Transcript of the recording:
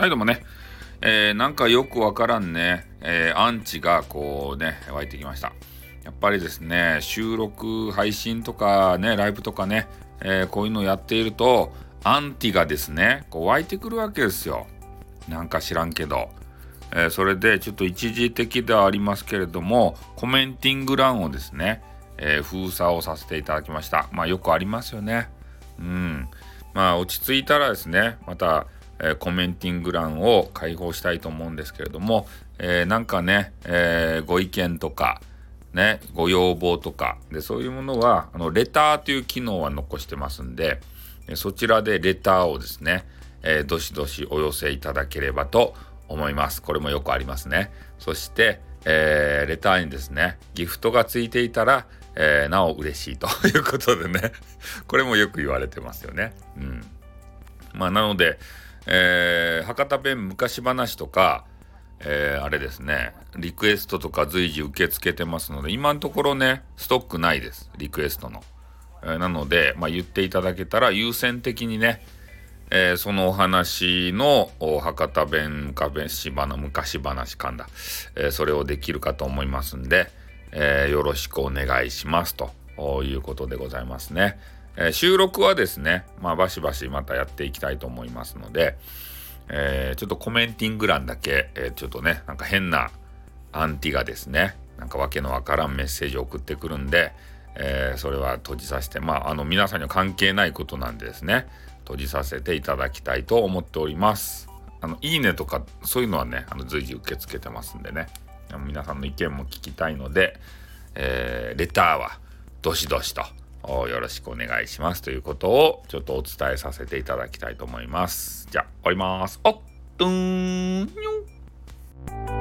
はい、どうもね、えー、なんかよくわからんね、えー、アンチがこうね、湧いてきました。やっぱりですね、収録、配信とかね、ライブとかね、えー、こういうのをやっていると、アンティがですね、こう湧いてくるわけですよ。なんか知らんけど。えー、それでちょっと一時的ではありますけれども、コメンティング欄をですね、えー、封鎖をさせていただきました。まあよくありますよね。うん。まあ落ち着いたらですね、また、え、コメンティング欄を開放したいと思うんですけれども、えー、なんかね、えー、ご意見とか、ね、ご要望とか、で、そういうものは、あの、レターという機能は残してますんで、そちらでレターをですね、えー、どしどしお寄せいただければと思います。これもよくありますね。そして、えー、レターにですね、ギフトがついていたら、えー、なお嬉しいと いうことでね、これもよく言われてますよね。うん。まあ、なので、えー、博多弁昔話とか、えー、あれですね、リクエストとか随時受け付けてますので、今のところね、ストックないです。リクエストの。えー、なので、まあ、言っていただけたら優先的にね、えー、そのお話の博多弁昔話、昔話かんだ、それをできるかと思いますんで、えー、よろしくお願いしますということでございますね。え、収録はですね、まあ、バシバシまたやっていきたいと思いますので、えー、ちょっとコメンティング欄だけ、えー、ちょっとね、なんか変なアンティがですね、なんかわけのわからんメッセージを送ってくるんで、えー、それは閉じさせて、まあ、あの、皆さんには関係ないことなんでですね、閉じさせていただきたいと思っております。あの、いいねとか、そういうのはね、あの随時受け付けてますんでね、皆さんの意見も聞きたいので、えー、レターは、どしどしと、よろしくお願いしますということをちょっとお伝えさせていただきたいと思います。じゃあ、終わります。おっとーん